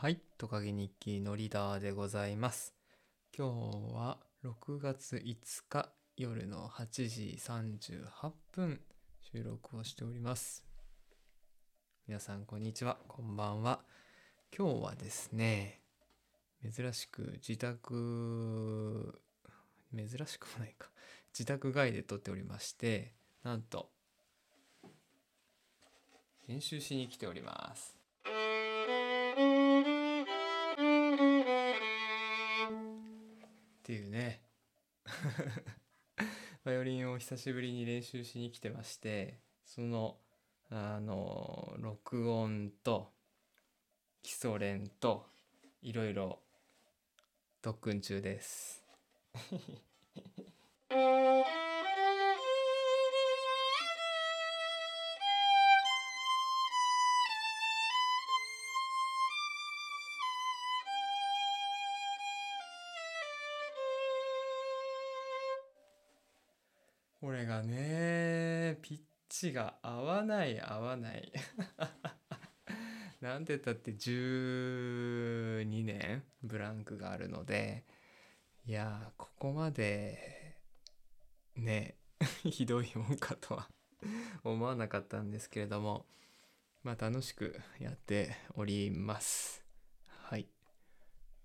はい、トカゲ日記のリーダーでございます。今日は6月5日夜の8時38分収録をしております。皆さんこんにちは、こんばんは。今日はですね、珍しく自宅、珍しくもないか、自宅外で撮っておりまして、なんと、練習しに来ております。バイオリンを久しぶりに練習しに来てましてそのあの録音と基礎練といろいろ特訓中です。これがねピッチが合わない合わない。なんて言ったって12年ブランクがあるのでいやここまでね ひどいもんかとは思わなかったんですけれどもまあ楽しくやっております。はい。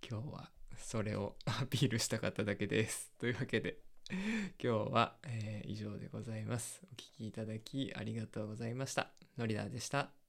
今日はそれをアピールしたかっただけです。というわけで。今日は、えー以上でございます。お聞きいただきありがとうございました。のりだーでした。